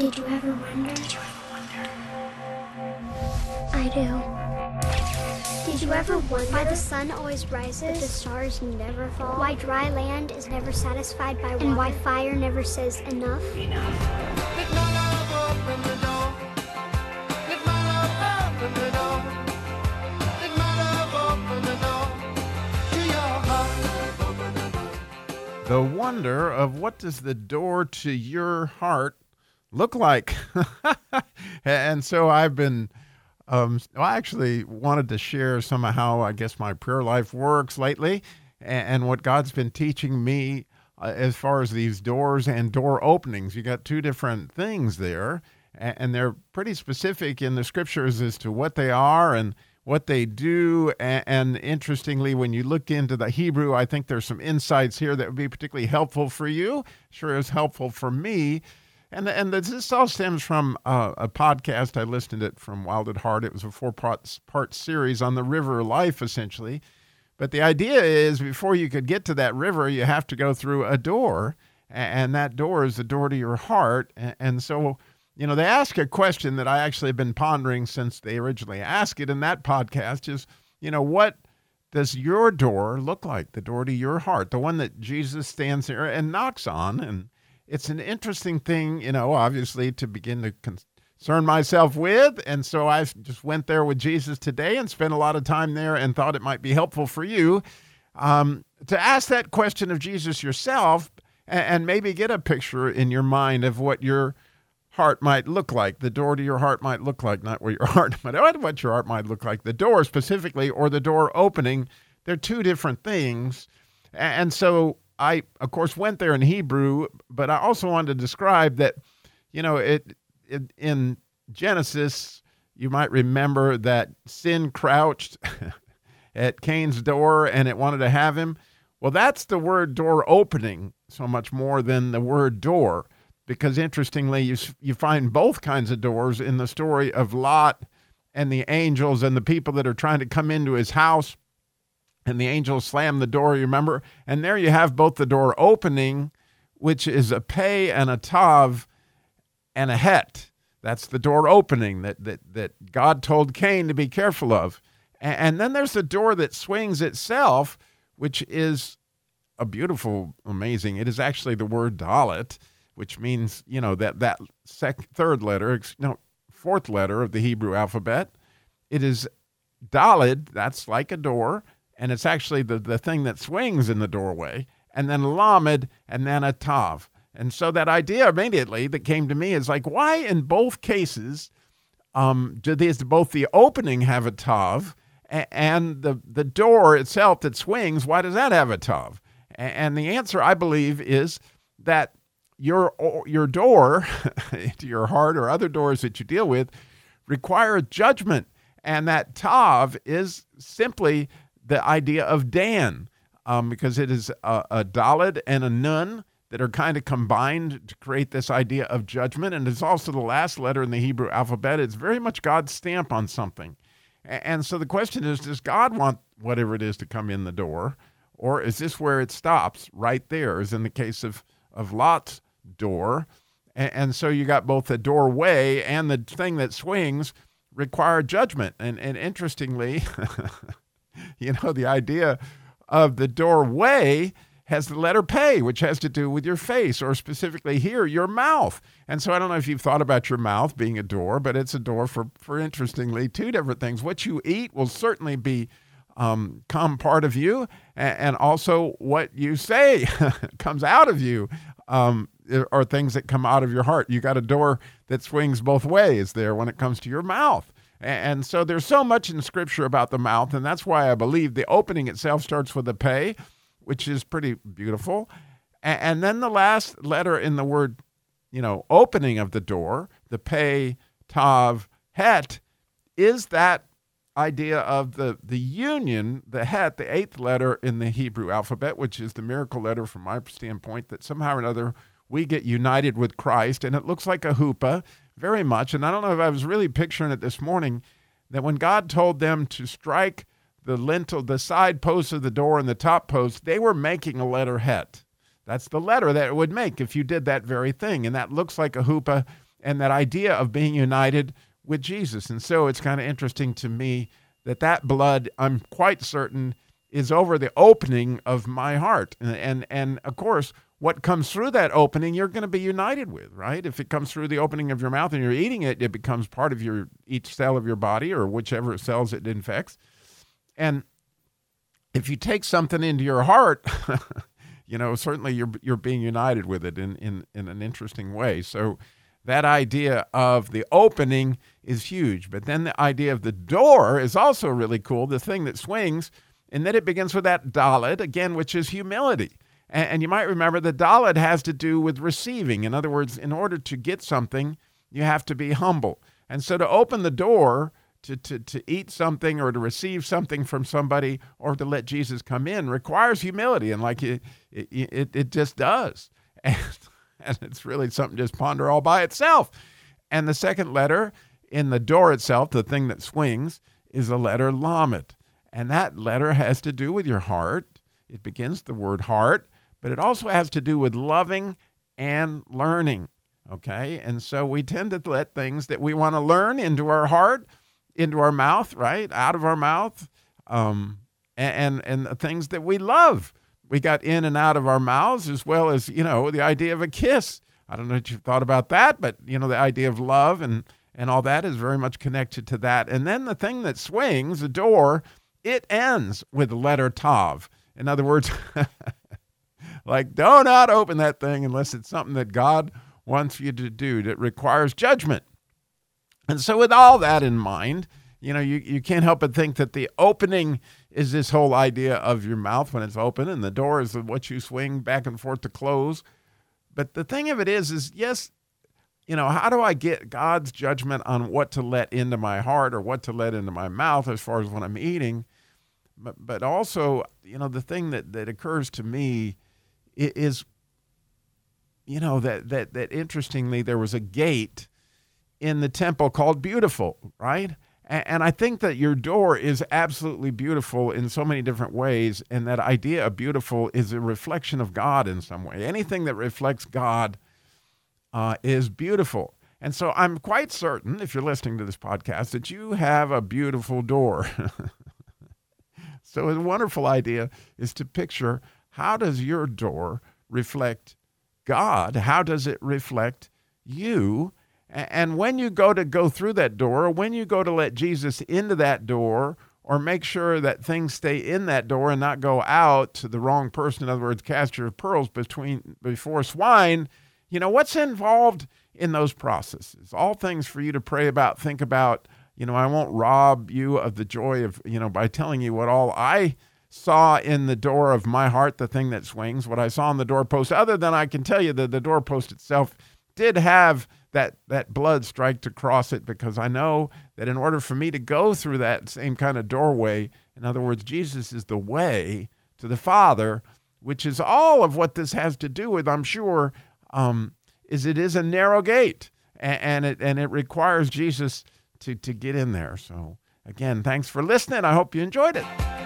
Did you ever wonder? Did you ever wonder? I do. Did you ever wonder why the sun always rises, but the stars never fall? Why dry land is never satisfied by water, and why fire never says enough? The wonder of what does the door to your heart look like? and so I've been um, I actually wanted to share some of how I guess my prayer life works lately and, and what God's been teaching me uh, as far as these doors and door openings. You got two different things there, and, and they're pretty specific in the scriptures as to what they are and what they do. And, and, interestingly, when you look into the Hebrew, I think there's some insights here that would be particularly helpful for you. Sure is helpful for me. And and this all stems from uh, a podcast I listened to from Wild at Heart. It was a four part part series on the river life, essentially. But the idea is before you could get to that river, you have to go through a door, and that door is the door to your heart. And so, you know, they ask a question that I actually have been pondering since they originally asked it in that podcast is, you know, what does your door look like? The door to your heart, the one that Jesus stands there and knocks on and it's an interesting thing, you know, obviously to begin to concern myself with. And so I just went there with Jesus today and spent a lot of time there and thought it might be helpful for you um, to ask that question of Jesus yourself and, and maybe get a picture in your mind of what your heart might look like. The door to your heart might look like, not what your heart, but what your heart might look like. The door specifically or the door opening, they're two different things. And so I, of course, went there in Hebrew, but I also wanted to describe that, you know, it, it in Genesis, you might remember that sin crouched at Cain's door and it wanted to have him. Well, that's the word door opening so much more than the word door, because interestingly, you, you find both kinds of doors in the story of Lot and the angels and the people that are trying to come into his house and the angel slammed the door, you remember? And there you have both the door opening, which is a pay and a tav and a het. That's the door opening that, that, that God told Cain to be careful of. And, and then there's the door that swings itself, which is a beautiful, amazing. It is actually the word dalet, which means, you know, that, that sec, third letter, no, fourth letter of the Hebrew alphabet. It is dalet, that's like a door and it's actually the, the thing that swings in the doorway, and then lamed, and then a tav. And so that idea immediately that came to me is like, why in both cases um, do these both the opening have a tav and the the door itself that swings? Why does that have a tav? And the answer, I believe, is that your your door to your heart or other doors that you deal with require judgment, and that tav is simply the idea of Dan, um, because it is a, a Dalet and a Nun that are kind of combined to create this idea of judgment. And it's also the last letter in the Hebrew alphabet. It's very much God's stamp on something. And so the question is Does God want whatever it is to come in the door? Or is this where it stops right there, as in the case of, of Lot's door? And, and so you got both the doorway and the thing that swings require judgment. And, and interestingly, you know, the idea of the doorway has the letter pay, which has to do with your face, or specifically here, your mouth. And so I don't know if you've thought about your mouth being a door, but it's a door for, for interestingly, two different things. What you eat will certainly be um, come part of you, and, also what you say comes out of you um, things that come out of your heart. You got a door that swings both ways there when it comes to your mouth. And so there's so much in Scripture about the mouth, and that's why I believe the opening itself starts with a pay, which is pretty beautiful. And then the last letter in the word, you know, opening of the door, the pay, tav, het, is that idea of the, the union, the het, the eighth letter in the Hebrew alphabet, which is the miracle letter from my standpoint, that somehow or another we get united with Christ. And it looks like a huppah very much. And I don't know if I was really picturing it this morning that when God told them to strike the lintel, the side posts of the door and the top post, they were making a letter het. That's the letter that it would make if you did that very thing. And that looks like a huppah and that idea of being united with Jesus. And so it's kind of interesting to me that that blood, I'm quite certain, is over the opening of my heart. And, and, and of course, what comes through that opening, you're going to be united with, right? If it comes through the opening of your mouth and you're eating it, it becomes part of your each cell of your body or whichever cells it infects. And if you take something into your heart, you know, certainly you're you're being united with it in, in, in an interesting way. So that idea of the opening is huge. But then the idea of the door is also really cool, the thing that swings, and then it begins with that dalet, again, which is humility. And, you might remember the dalet has to do with receiving. In other words, in order to get something, you have to be humble. And so to open the door to, to, to eat something or to receive something from somebody or to let Jesus come in requires humility. And like it, it, it, it just does. And, and it's really something just ponder all by itself. And the second letter in the door itself, the thing that swings, is the letter lamed. And that letter has to do with your heart. It begins the word heart but it also has to do with loving and learning. Okay. And so we tend to let things that we want to learn into our heart, into our mouth, right? Out of our mouth. Um, and, and, and things that we love. We got in and out of our mouths, as well as, you know, the idea of a kiss. I don't know if you've thought about that, but, you know, the idea of love and, and all that is very much connected to that. And then the thing that swings, the door, it ends with the letter Tav. In other words, Like, do not open that thing unless it's something that God wants you to do that requires judgment. And so, with all that in mind, you know, you, you can't help but think that the opening is this whole idea of your mouth when it's open, and the door is what you swing back and forth to close. But the thing of it is, is yes, you know, how do I get God's judgment on what to let into my heart or what to let into my mouth as far as when I'm eating? But, but also, you know, the thing that, that occurs to me is you know that that that interestingly there was a gate in the temple called beautiful right? And, and i think that your door is absolutely beautiful in so many different ways and that idea of beautiful is a reflection of god in some way. Anything that reflects god uh, is beautiful. And so i'm quite certain if you're listening to this podcast that you have a beautiful door. So a wonderful idea is to picture how does your door reflect God? How does it reflect you? And when you go to go through that door, or when you go to let Jesus into that door, or make sure that things stay in that door and not go out to the wrong person, in other words, cast your pearls between before swine, you know, what's involved in those processes? All things for you to pray about, think about. You know, I won't rob you of the joy of, you know, by telling you what all I saw in the door of my heart the thing that swings, what I saw on the doorpost, other than I can tell you that the doorpost itself did have that, that blood strike to cross it because I know that in order for me to go through that same kind of doorway, in other words, Jesus is the way to the Father, which is all of what this has to do with, I'm sure, um, is it is a narrow gate and, and it and it requires Jesus to to get in there. So again, thanks for listening. I hope you enjoyed it.